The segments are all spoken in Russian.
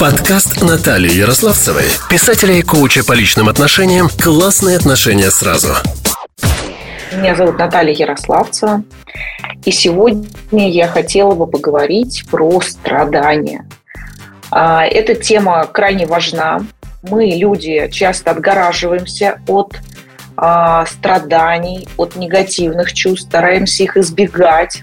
Подкаст Натальи Ярославцевой, писателя и коуча по личным отношениям «Классные отношения сразу». Меня зовут Наталья Ярославцева. И сегодня я хотела бы поговорить про страдания. А, эта тема крайне важна. Мы, люди, часто отгораживаемся от а, страданий, от негативных чувств, стараемся их избегать,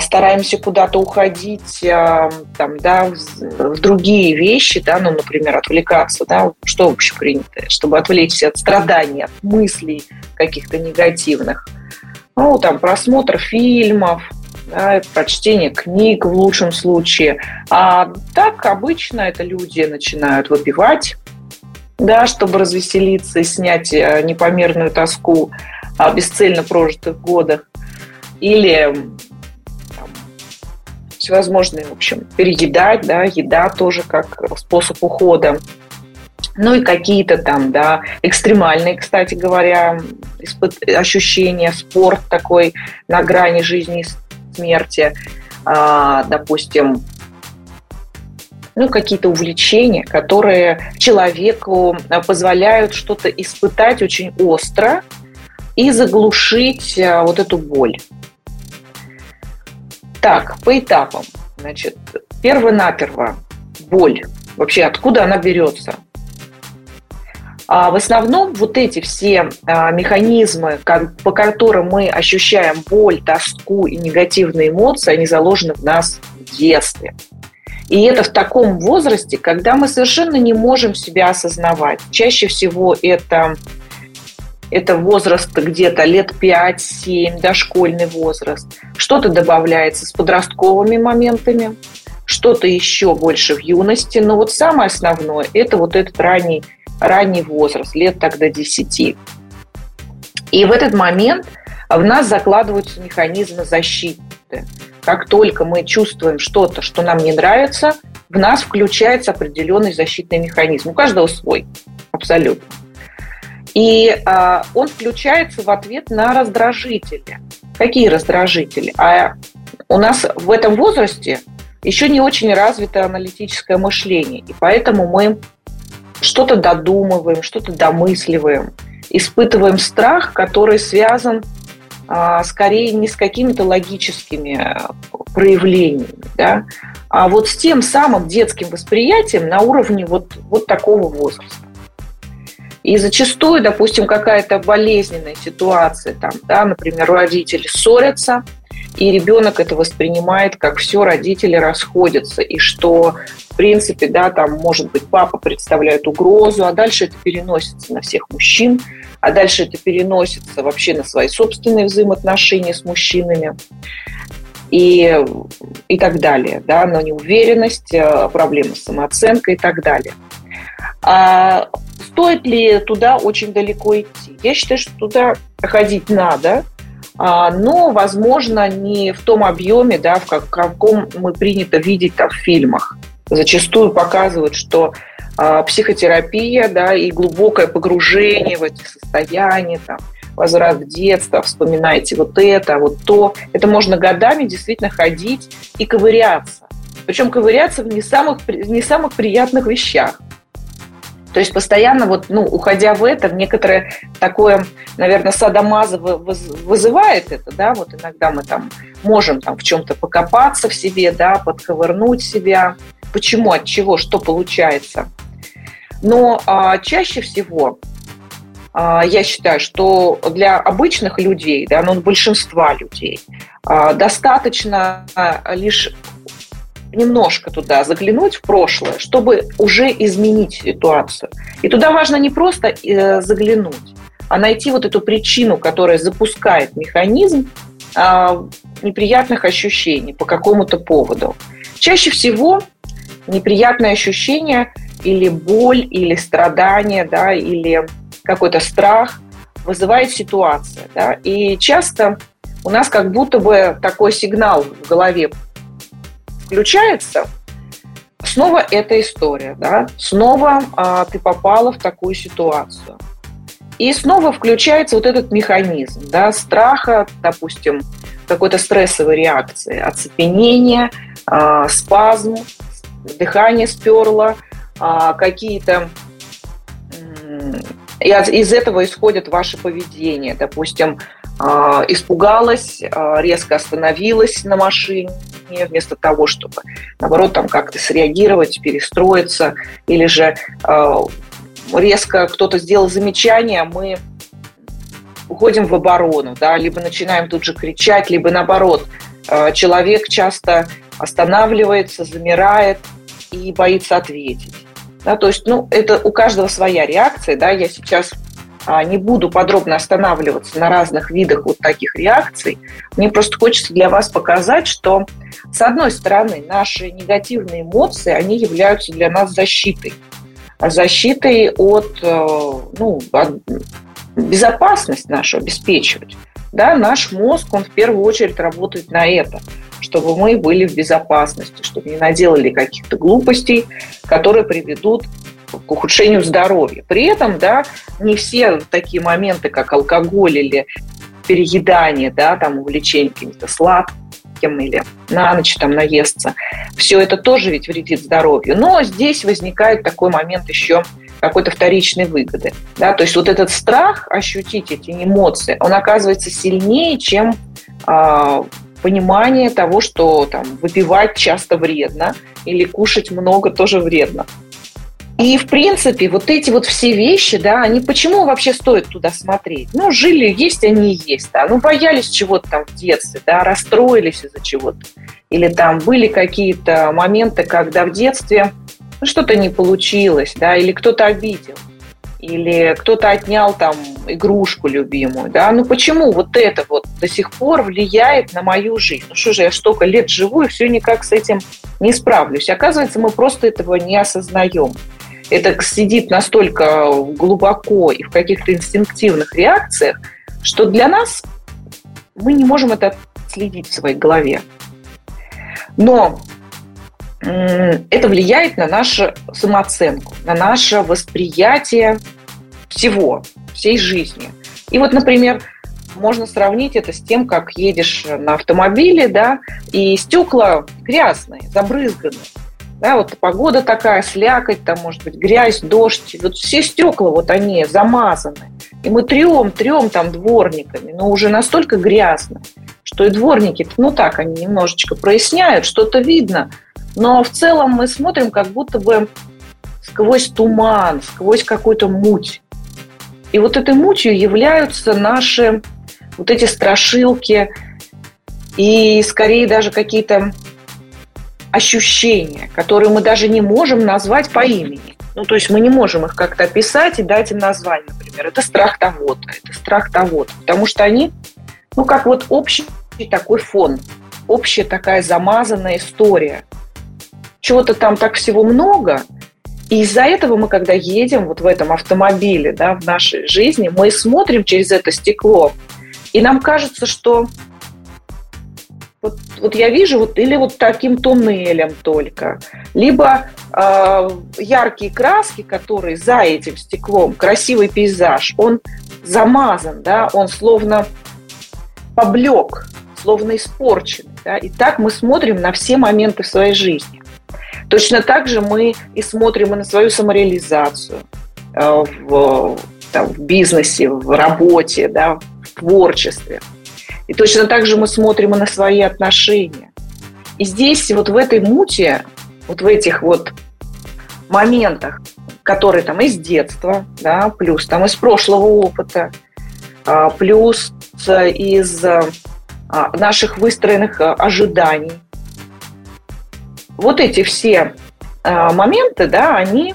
стараемся куда-то уходить там, да, в другие вещи, да, ну, например, отвлекаться, да, что вообще принято, чтобы отвлечься от страданий, от мыслей каких-то негативных. Ну, там, просмотр фильмов, да, прочтение книг в лучшем случае. А так обычно это люди начинают выпивать, да, чтобы развеселиться и снять э, непомерную тоску о бесцельно прожитых годах. Или всевозможные, в общем, переедать, да, еда тоже как способ ухода. Ну и какие-то там, да, экстремальные, кстати говоря, ощущения, спорт такой на грани жизни и смерти, а, допустим, ну, какие-то увлечения, которые человеку э, позволяют что-то испытать очень остро и заглушить э, вот эту боль. Так, по этапам. Значит, перво-наперво боль. Вообще, откуда она берется? А в основном вот эти все а, механизмы, по которым мы ощущаем боль, тоску и негативные эмоции, они заложены в нас в детстве. И это в таком возрасте, когда мы совершенно не можем себя осознавать. Чаще всего это, это возраст где-то лет 5-7, дошкольный возраст. Что-то добавляется с подростковыми моментами, что-то еще больше в юности. Но вот самое основное – это вот этот ранний, ранний возраст, лет тогда 10. И в этот момент в нас закладываются механизмы защиты. Как только мы чувствуем что-то, что нам не нравится, в нас включается определенный защитный механизм. У каждого свой, абсолютно. И а, он включается в ответ на раздражители. Какие раздражители? А у нас в этом возрасте еще не очень развито аналитическое мышление, и поэтому мы что-то додумываем, что-то домысливаем, испытываем страх, который связан а, скорее не с какими-то логическими э, проявлениями, да, а вот с тем самым детским восприятием на уровне вот, вот такого возраста. И зачастую, допустим, какая-то болезненная ситуация, там, да, например, родители ссорятся, и ребенок это воспринимает как все, родители расходятся, и что, в принципе, да, там, может быть, папа представляет угрозу, а дальше это переносится на всех мужчин, а дальше это переносится вообще на свои собственные взаимоотношения с мужчинами и, и так далее, да, на неуверенность, э, проблемы с самооценкой и так далее. А стоит ли туда очень далеко идти? Я считаю, что туда ходить надо, а, но, возможно, не в том объеме, да, в каком мы принято видеть там, в фильмах. Зачастую показывают, что а, психотерапия, да, и глубокое погружение в эти состояния, там, возврат в детство, вспоминайте вот это, вот то. Это можно годами действительно ходить и ковыряться. Причем ковыряться в не самых, не самых приятных вещах. То есть постоянно вот, ну, уходя в это, некоторое такое, наверное, садомаза вызывает это, да, вот иногда мы там можем там в чем-то покопаться в себе, да, подковырнуть себя. Почему, от чего, что получается. Но а, чаще всего а, я считаю, что для обычных людей, да, ну, большинства людей, а, достаточно лишь немножко туда заглянуть в прошлое, чтобы уже изменить ситуацию. И туда важно не просто э, заглянуть, а найти вот эту причину, которая запускает механизм а, неприятных ощущений по какому-то поводу. Чаще всего неприятные ощущения или боль, или страдание, да, или какой-то страх вызывает ситуация. Да? И часто у нас как будто бы такой сигнал в голове включается, снова эта история, да, снова а, ты попала в такую ситуацию. И снова включается вот этот механизм, да, страха, допустим, какой-то стрессовой реакции, оцепенение, а, спазм, дыхание сперло, а, какие-то из этого исходит ваше поведение. Допустим, испугалась, а, резко остановилась на машине, вместо того, чтобы, наоборот, там как-то среагировать, перестроиться, или же резко кто-то сделал замечание, мы уходим в оборону, да, либо начинаем тут же кричать, либо наоборот, человек часто останавливается, замирает и боится ответить. Да, то есть, ну, это у каждого своя реакция, да, я сейчас а, не буду подробно останавливаться на разных видах вот таких реакций. Мне просто хочется для вас показать, что, с одной стороны, наши негативные эмоции, они являются для нас защитой. Защитой от, э, ну, от безопасность нашу обеспечивать. Да, наш мозг, он в первую очередь работает на это – чтобы мы были в безопасности, чтобы не наделали каких-то глупостей, которые приведут к ухудшению здоровья. При этом, да, не все такие моменты, как алкоголь или переедание, да, там увлечение каким-то сладким или на ночь там наесться, все это тоже ведь вредит здоровью. Но здесь возникает такой момент еще какой-то вторичной выгоды. Да? То есть вот этот страх ощутить эти эмоции, он оказывается сильнее, чем э, понимание того, что там, выпивать часто вредно или кушать много тоже вредно. И, в принципе, вот эти вот все вещи, да, они почему вообще стоит туда смотреть? Ну, жили, есть они и есть, да. Ну, боялись чего-то там в детстве, да, расстроились из-за чего-то. Или там были какие-то моменты, когда в детстве ну, что-то не получилось, да, или кто-то обидел или кто-то отнял там игрушку любимую, да, ну почему вот это вот до сих пор влияет на мою жизнь? Ну что же, я столько лет живу и все никак с этим не справлюсь. Оказывается, мы просто этого не осознаем. Это сидит настолько глубоко и в каких-то инстинктивных реакциях, что для нас мы не можем это следить в своей голове. Но это влияет на нашу самооценку, на наше восприятие всего, всей жизни. И вот, например, можно сравнить это с тем, как едешь на автомобиле, да, и стекла грязные, забрызганные. Да, вот погода такая, слякоть, там может быть грязь, дождь. Вот все стекла, вот они замазаны. И мы трем, трем там дворниками, но уже настолько грязно, что и дворники, ну так, они немножечко проясняют, что-то видно – но в целом мы смотрим как будто бы сквозь туман, сквозь какую-то муть. И вот этой мутью являются наши вот эти страшилки и скорее даже какие-то ощущения, которые мы даже не можем назвать по имени. Ну, то есть мы не можем их как-то описать и дать им название, например. Это страх того-то, это страх того-то. Потому что они, ну, как вот общий такой фон, общая такая замазанная история – чего-то там так всего много, и из-за этого мы, когда едем вот в этом автомобиле, да, в нашей жизни, мы смотрим через это стекло, и нам кажется, что вот, вот я вижу вот или вот таким туннелем только, либо э, яркие краски, которые за этим стеклом, красивый пейзаж, он замазан, да, он словно поблек, словно испорчен, да, и так мы смотрим на все моменты своей жизни. Точно так же мы и смотрим и на свою самореализацию э, в, там, в бизнесе, в работе, да, в творчестве. И точно так же мы смотрим и на свои отношения. И здесь вот в этой муте, вот в этих вот моментах, которые там из детства, да, плюс там из прошлого опыта, а, плюс из а, наших выстроенных а, ожиданий, вот эти все э, моменты, да, они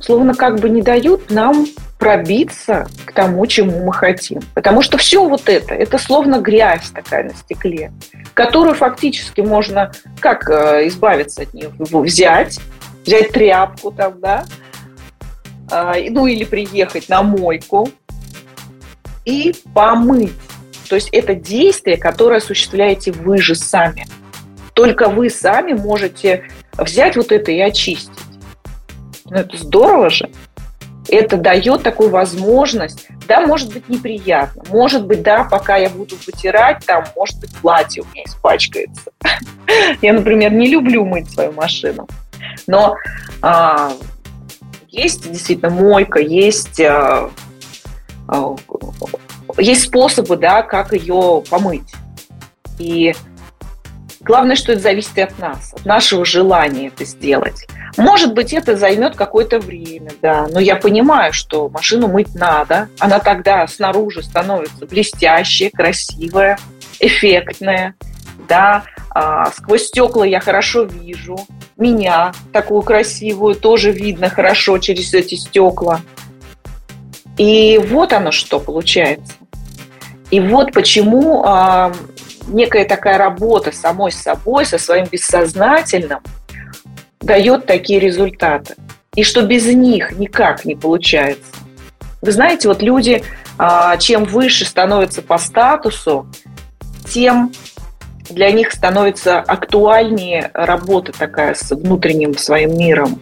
словно как бы не дают нам пробиться к тому, чему мы хотим. Потому что все вот это, это словно грязь такая на стекле, которую фактически можно как э, избавиться от нее? Взять, взять тряпку там, да, э, ну или приехать на мойку и помыть. То есть это действие, которое осуществляете вы же сами. Только вы сами можете взять вот это и очистить. Ну, это здорово же. Это дает такую возможность, да, может быть неприятно, может быть, да, пока я буду вытирать, там, может быть, платье у меня испачкается. Я, например, не люблю мыть свою машину, но а, есть действительно мойка, есть, а, а, есть способы, да, как ее помыть. И главное, что это зависит от нас, от нашего желания это сделать. Может быть, это займет какое-то время, да, но я понимаю, что машину мыть надо. Она тогда снаружи становится блестящая, красивая, эффектная, да, а, сквозь стекла я хорошо вижу, меня такую красивую тоже видно хорошо через эти стекла. И вот оно что получается. И вот почему а, некая такая работа самой собой, со своим бессознательным – дает такие результаты. И что без них никак не получается. Вы знаете, вот люди, а, чем выше становятся по статусу, тем для них становится актуальнее работа такая с внутренним своим миром.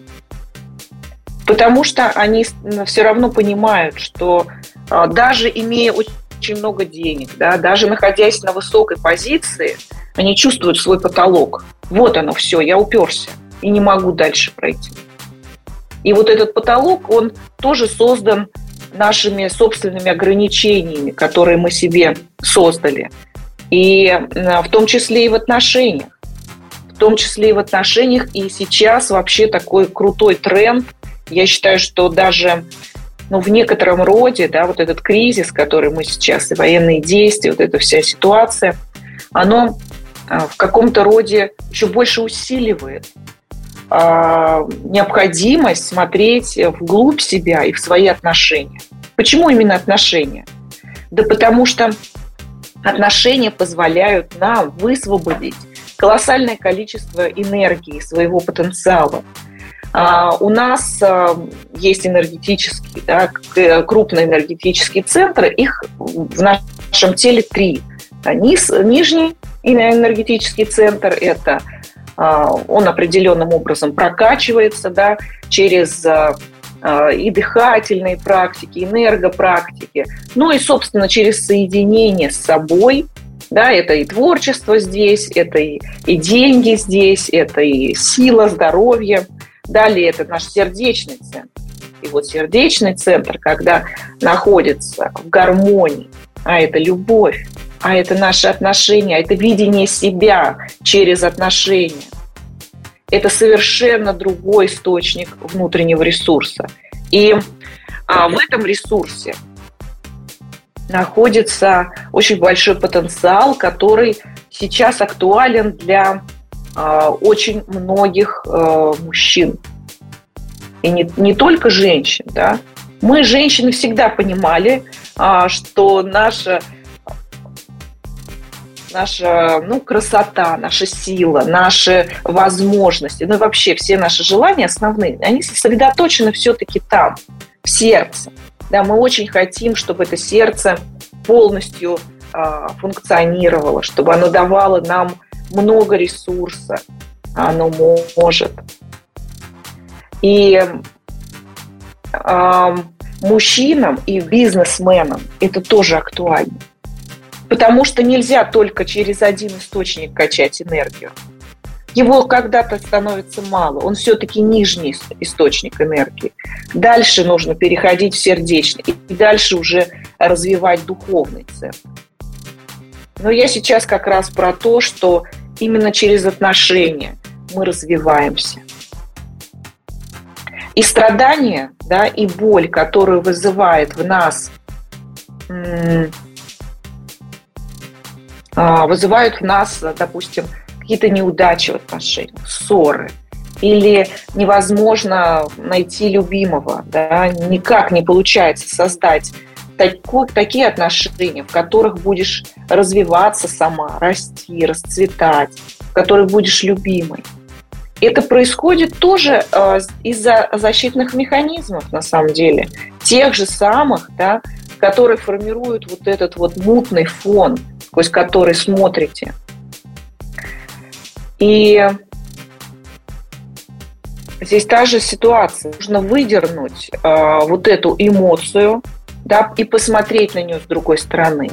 Потому что они все равно понимают, что а, даже имея очень много денег, да, даже находясь на высокой позиции, они чувствуют свой потолок. Вот оно все, я уперся и не могу дальше пройти. И вот этот потолок, он тоже создан нашими собственными ограничениями, которые мы себе создали. И в том числе и в отношениях. В том числе и в отношениях. И сейчас вообще такой крутой тренд. Я считаю, что даже ну, в некотором роде, да, вот этот кризис, который мы сейчас, и военные действия, вот эта вся ситуация, оно а, в каком-то роде еще больше усиливает а, необходимость смотреть вглубь себя и в свои отношения. Почему именно отношения? Да потому что отношения позволяют нам высвободить колоссальное количество энергии, своего потенциала. А, у нас а, есть энергетические, да, крупные энергетические центры, их в нашем теле три. Низ, нижний энергетический центр – это – а, он определенным образом прокачивается да, через а, а, и дыхательные практики, энергопрактики, ну и, собственно, через соединение с собой, да, это и творчество здесь, это и, и деньги здесь, это и сила, здоровье. Далее это наш сердечный центр. И вот сердечный центр, когда находится в гармонии, а это любовь, а это наши отношения, а это видение себя через отношения. Это совершенно другой источник внутреннего ресурса. И а, в этом ресурсе находится очень большой потенциал, который сейчас актуален для очень многих а, мужчин. И не, не только женщин. Да? Мы, женщины, всегда понимали, а, что наша наша ну, красота, наша сила, наши возможности, ну и вообще все наши желания основные, они сосредоточены все-таки там, в сердце. Да, мы очень хотим, чтобы это сердце полностью э, функционировало, чтобы оно давало нам много ресурса, оно может. И э, мужчинам и бизнесменам это тоже актуально. Потому что нельзя только через один источник качать энергию. Его когда-то становится мало, он все-таки нижний источник энергии. Дальше нужно переходить в сердечный, и дальше уже развивать духовный центр. Но я сейчас как раз про то, что именно через отношения мы развиваемся. И страдания, да, и боль, которую вызывает в нас а, вызывают в нас, допустим, какие-то неудачи в отношениях, ссоры, или невозможно найти любимого, да, никак не получается создать такой, такие отношения, в которых будешь развиваться сама, расти, расцветать, в которых будешь любимой. Это происходит тоже э, из-за защитных механизмов, на самом деле, тех же самых, да, которые формируют вот этот вот мутный фон – сквозь который смотрите. И здесь та же ситуация. Нужно выдернуть э, вот эту эмоцию, да, и посмотреть на нее с другой стороны.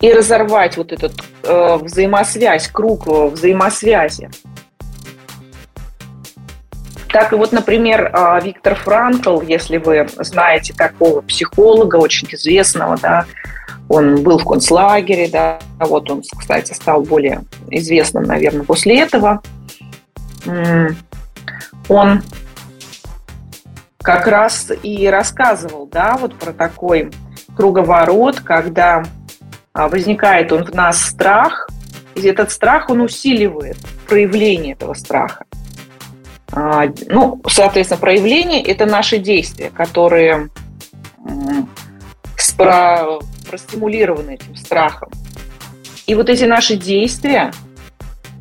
И разорвать вот этот э, взаимосвязь, круг взаимосвязи. Так и вот, например, э, Виктор Франкл, если вы знаете такого психолога, очень известного, да, он был в концлагере, да, вот он, кстати, стал более известным, наверное, после этого. Он как раз и рассказывал, да, вот про такой круговорот, когда а, возникает он в нас страх, и этот страх, он усиливает проявление этого страха. А, ну, соответственно, проявление – это наши действия, которые про, простимулированы этим страхом. И вот эти наши действия,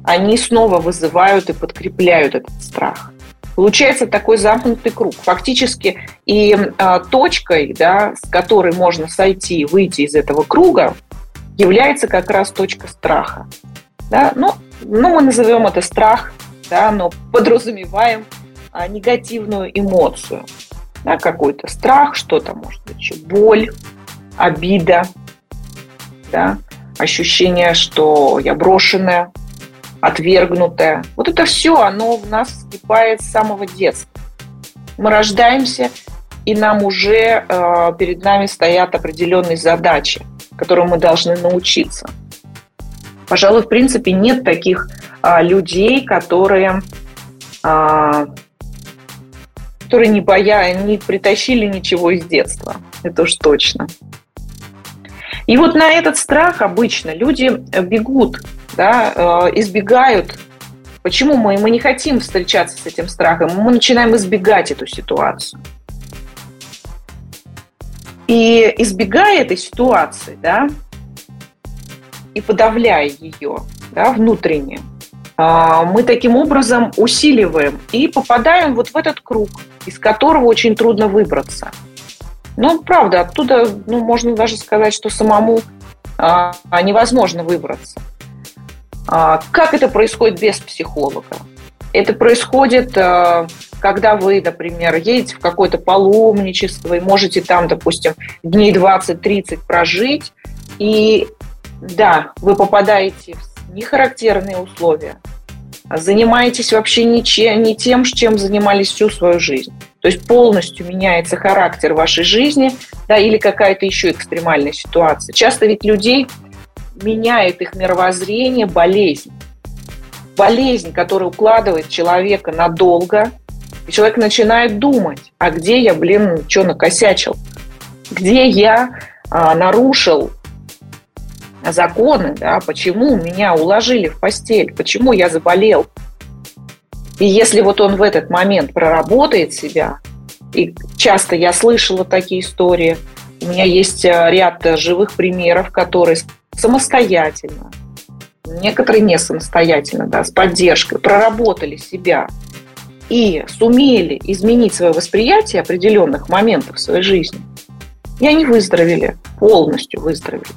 они снова вызывают и подкрепляют этот страх. Получается такой замкнутый круг. Фактически и а, точкой, да, с которой можно сойти, выйти из этого круга, является как раз точка страха. Да? Ну, ну, мы назовем это страх, да, но подразумеваем а, негативную эмоцию. Да, какой-то страх, что-то может быть еще боль, обида, да, ощущение, что я брошенная, отвергнутая. Вот это все, оно в нас вскипает с самого детства. Мы рождаемся, и нам уже э, перед нами стоят определенные задачи, которым мы должны научиться. Пожалуй, в принципе, нет таких э, людей, которые, э, которые не, боя, не притащили ничего из детства. Это уж точно. И вот на этот страх обычно люди бегут, да, э, избегают. Почему мы, мы не хотим встречаться с этим страхом? Мы начинаем избегать эту ситуацию. И избегая этой ситуации, да, и подавляя ее да, внутренне, а, мы таким образом усиливаем и попадаем вот в этот круг, из которого очень трудно выбраться – ну, правда, оттуда, ну, можно даже сказать, что самому а, невозможно выбраться. А, как это происходит без психолога? Это происходит, а, когда вы, например, едете в какое-то паломничество и можете там, допустим, дней 20-30 прожить, и да, вы попадаете в нехарактерные условия, занимаетесь вообще ничем, не тем, чем занимались всю свою жизнь. То есть полностью меняется характер вашей жизни, да, или какая-то еще экстремальная ситуация. Часто ведь людей меняет их мировоззрение болезнь. Болезнь, которая укладывает человека надолго, и человек начинает думать, а где я, блин, что накосячил? Где я а, нарушил законы, да, почему меня уложили в постель, почему я заболел. И если вот он в этот момент проработает себя, и часто я слышала такие истории, у меня есть э, ряд живых примеров, которые самостоятельно, некоторые не самостоятельно, да, с поддержкой, проработали себя и сумели изменить свое восприятие определенных моментов в своей жизни, и они выздоровели, полностью выздоровели.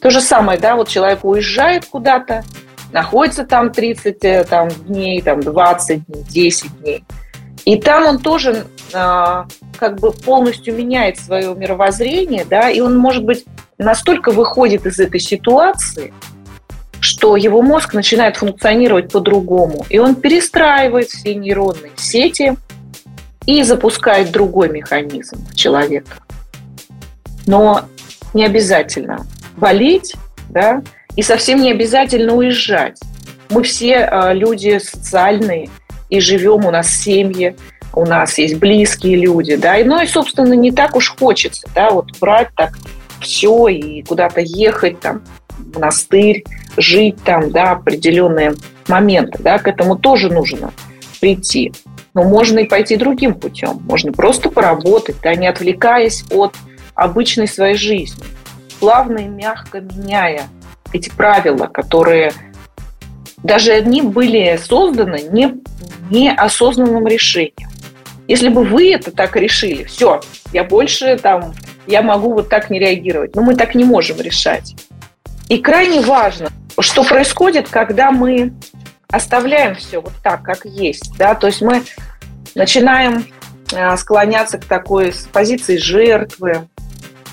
То же самое, да, вот человек уезжает куда-то, находится там 30 э, там, дней, там, 20 дней, 10 дней. И там он тоже а, как бы полностью меняет свое мировоззрение, да, и он, может быть, настолько выходит из этой ситуации, что его мозг начинает функционировать по-другому, и он перестраивает все нейронные сети и запускает другой механизм в человека. Но не обязательно болеть, да, и совсем не обязательно уезжать. Мы все э, люди социальные и живем, у нас семьи, у нас есть близкие люди, да, и, ну и, собственно, не так уж хочется, да, вот брать так все и куда-то ехать там в монастырь, жить там, да, определенные моменты, да, к этому тоже нужно прийти. Но можно и пойти другим путем, можно просто поработать, да, не отвлекаясь от обычной своей жизни, плавно и мягко меняя эти правила, которые даже они были созданы не, неосознанным решением. Если бы вы это так решили, все, я больше там, я могу вот так не реагировать. Но мы так не можем решать. И крайне важно, что происходит, когда мы оставляем все вот так, как есть, да, то есть мы начинаем э, склоняться к такой позиции жертвы,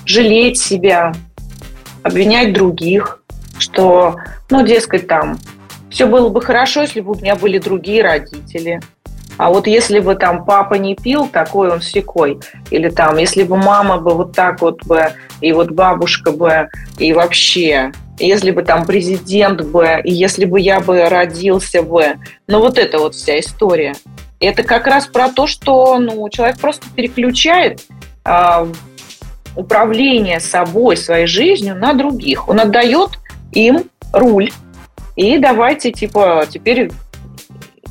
жалеть себя, обвинять других, что, ну, дескать, там, все было бы хорошо, если бы у меня были другие родители. А вот если бы там папа не пил, такой он секой. Или там, если бы мама бы вот так вот бы, и вот бабушка бы, и вообще, если бы там президент бы, и если бы я бы родился бы. Ну вот это вот вся история. Это как раз про то, что ну, человек просто переключает э, управление собой, своей жизнью на других. Он отдает им руль. И давайте, типа, теперь...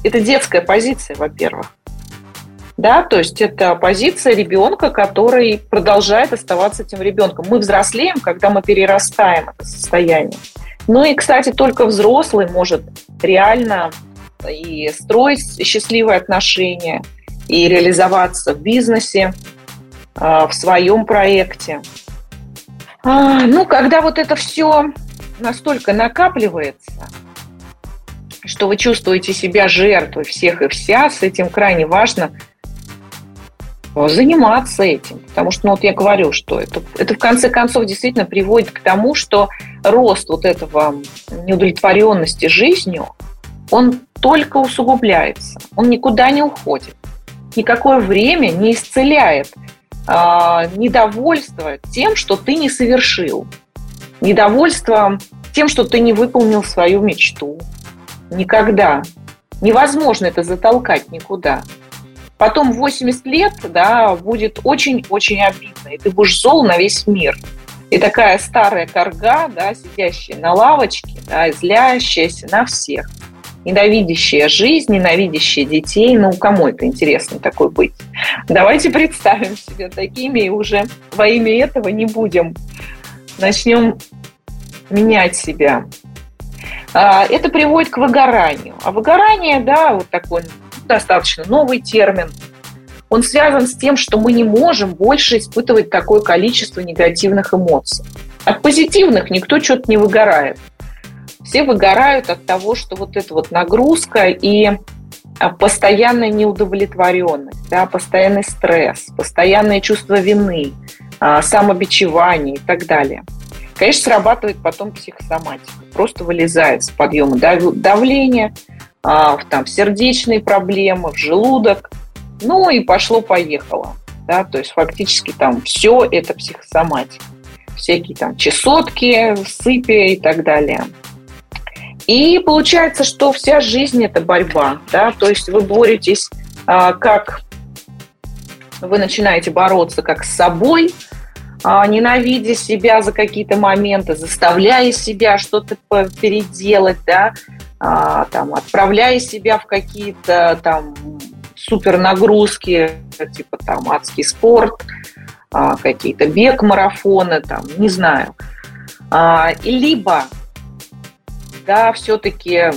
Это детская позиция, во-первых. Да, то есть это позиция ребенка, который продолжает оставаться этим ребенком. Мы взрослеем, когда мы перерастаем это состояние. Ну и, кстати, только взрослый может реально и строить счастливые отношения, и реализоваться в бизнесе, а, в своем проекте. А, ну, когда вот это все настолько накапливается, что вы чувствуете себя жертвой всех и вся, с этим крайне важно заниматься этим. Потому что, ну вот я говорю, что это, это в конце концов действительно приводит к тому, что рост вот этого неудовлетворенности жизнью, он только усугубляется, он никуда не уходит. Никакое время не исцеляет э, недовольство тем, что ты не совершил, недовольство тем, что ты не выполнил свою мечту. Никогда. Невозможно это затолкать никуда. Потом 80 лет, да, будет очень-очень обидно, и ты будешь зол на весь мир. И такая старая корга, да, сидящая на лавочке, да, злящаяся на всех – ненавидящая жизнь, ненавидящая детей. Ну, кому это интересно такой быть? Давайте представим себя такими и уже во имя этого не будем. Начнем менять себя. А, это приводит к выгоранию. А выгорание, да, вот такой достаточно новый термин, он связан с тем, что мы не можем больше испытывать такое количество негативных эмоций. От позитивных никто что-то не выгорает все выгорают от того, что вот эта вот нагрузка и а, постоянная неудовлетворенность, да, постоянный стресс, постоянное чувство вины, а, самобичевание и так далее. Конечно, срабатывает потом психосоматика. Просто вылезает с подъема давления, а, там, сердечные проблемы, в желудок. Ну и пошло-поехало. Да, то есть фактически там все это психосоматика. Всякие там чесотки, сыпи и так далее. И получается, что вся жизнь – это борьба. Да? То есть вы боретесь а, как… Вы начинаете бороться как с собой, ненавидя себя за какие-то моменты, заставляя себя что-то переделать, да, а, там, отправляя себя в какие-то там супер нагрузки, типа там адский спорт, а, какие-то бег, марафоны, там, не знаю. А, либо да, все-таки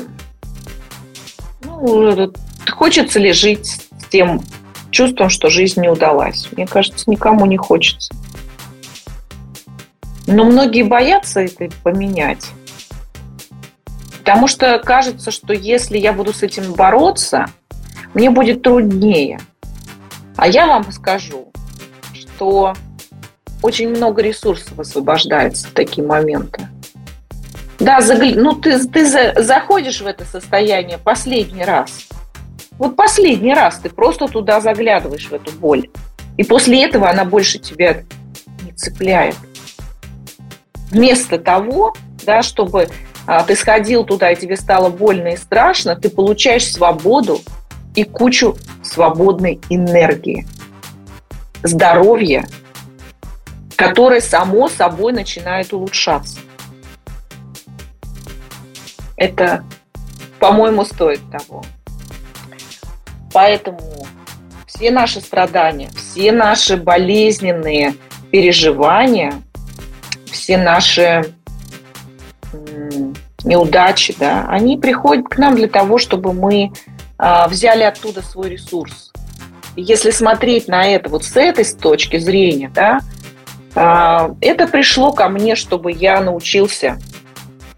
ну, хочется ли жить с тем чувством, что жизнь не удалась? Мне кажется, никому не хочется. Но многие боятся это поменять. Потому что кажется, что если я буду с этим бороться, мне будет труднее. А я вам скажу, что очень много ресурсов освобождается в такие моменты. Да, загля... ну ты, ты за... заходишь в это состояние последний раз. Вот последний раз ты просто туда заглядываешь, в эту боль. И после этого она больше тебя не цепляет. Вместо того, да, чтобы а, ты сходил туда, и тебе стало больно и страшно, ты получаешь свободу и кучу свободной энергии, здоровья, которое само собой начинает улучшаться это, по-моему, стоит того. Поэтому все наши страдания, все наши болезненные переживания, все наши неудачи, да, они приходят к нам для того, чтобы мы а, взяли оттуда свой ресурс. Если смотреть на это вот с этой точки зрения, да, а, это пришло ко мне, чтобы я научился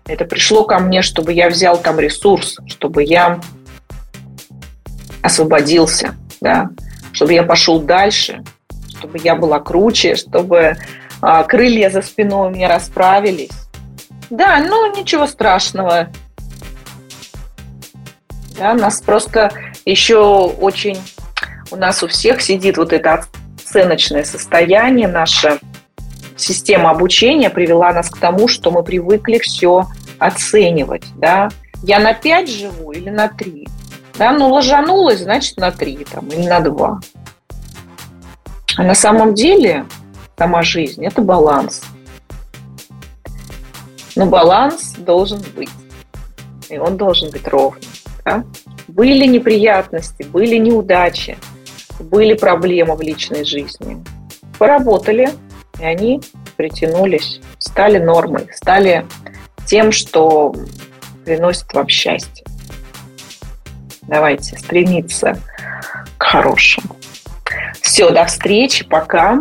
Это пришло ко мне, чтобы я взял там ресурс, чтобы я освободился, да, чтобы я пошел дальше, чтобы я была круче, чтобы крылья за спиной у меня расправились. Да, ну ничего страшного. Да, нас просто еще очень, у нас у всех сидит вот это оценочное состояние, наша система обучения привела нас к тому, что мы привыкли все оценивать, да. Я на 5 живу или на 3? Да, ну ложанулась, значит на 3 там, или на 2. А на самом деле сама жизнь – это баланс. Но баланс должен быть. И он должен быть ровным. Да? Были неприятности, были неудачи, были проблемы в личной жизни. Поработали, и они притянулись, стали нормой, стали тем, что приносит вам счастье. Давайте стремиться к хорошему. Все, до встречи, пока.